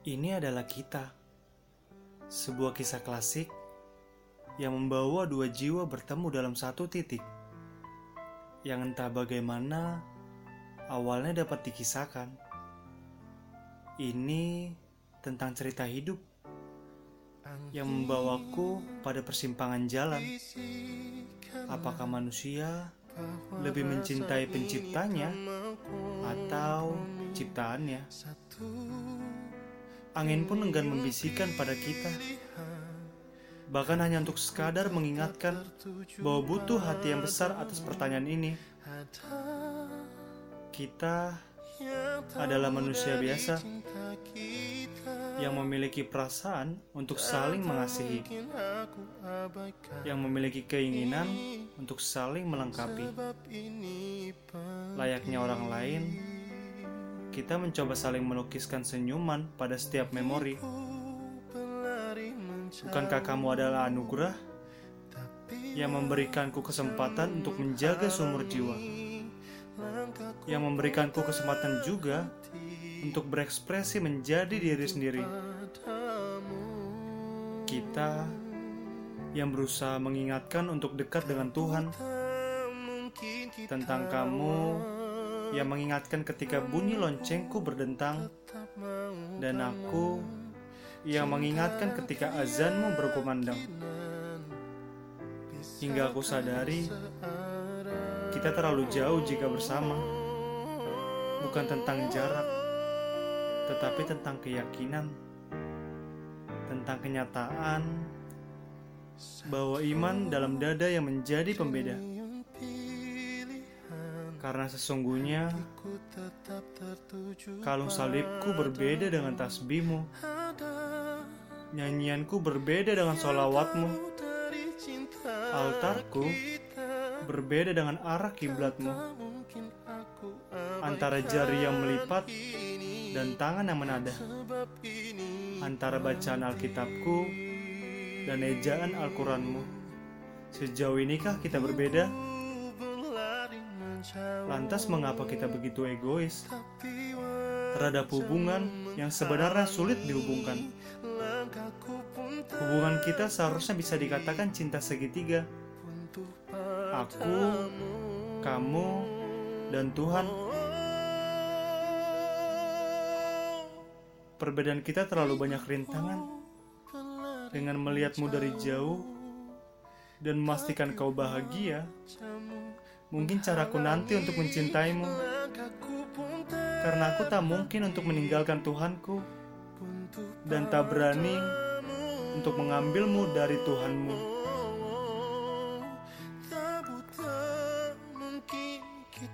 Ini adalah kita, sebuah kisah klasik yang membawa dua jiwa bertemu dalam satu titik, yang entah bagaimana awalnya dapat dikisahkan. Ini tentang cerita hidup yang membawaku pada persimpangan jalan. Apakah manusia lebih mencintai penciptanya atau ciptaannya? Angin pun enggan membisikkan pada kita. Bahkan hanya untuk sekadar mengingatkan bahwa butuh hati yang besar atas pertanyaan ini. Kita adalah manusia biasa yang memiliki perasaan untuk saling mengasihi, yang memiliki keinginan untuk saling melengkapi. Layaknya orang lain, kita mencoba saling melukiskan senyuman pada setiap memori. Bukankah kamu adalah anugerah yang memberikanku kesempatan untuk menjaga sumur jiwa? Yang memberikanku kesempatan juga untuk berekspresi menjadi diri sendiri. Kita yang berusaha mengingatkan untuk dekat dengan Tuhan tentang kamu yang mengingatkan ketika bunyi loncengku berdentang. Dan aku yang mengingatkan ketika azanmu berkumandang. Hingga aku sadari kita terlalu jauh jika bersama. Bukan tentang jarak tetapi tentang keyakinan tentang kenyataan bahwa iman dalam dada yang menjadi pembeda karena sesungguhnya kalung salibku berbeda dengan tasbihmu. Nyanyianku berbeda dengan solawatmu Altarku berbeda dengan arah kiblatmu. Antara jari yang melipat dan tangan yang menada. Antara bacaan Alkitabku dan ejaan Al-Quranmu. Sejauh inikah kita berbeda? Lantas mengapa kita begitu egois terhadap hubungan yang sebenarnya sulit dihubungkan? Hubungan kita seharusnya bisa dikatakan cinta segitiga. Aku, kamu, dan Tuhan. Perbedaan kita terlalu banyak rintangan. Dengan melihatmu dari jauh dan memastikan kau bahagia, Mungkin caraku nanti untuk mencintaimu. Karena aku tak mungkin untuk meninggalkan Tuhanku. Dan tak berani untuk mengambilmu dari Tuhanmu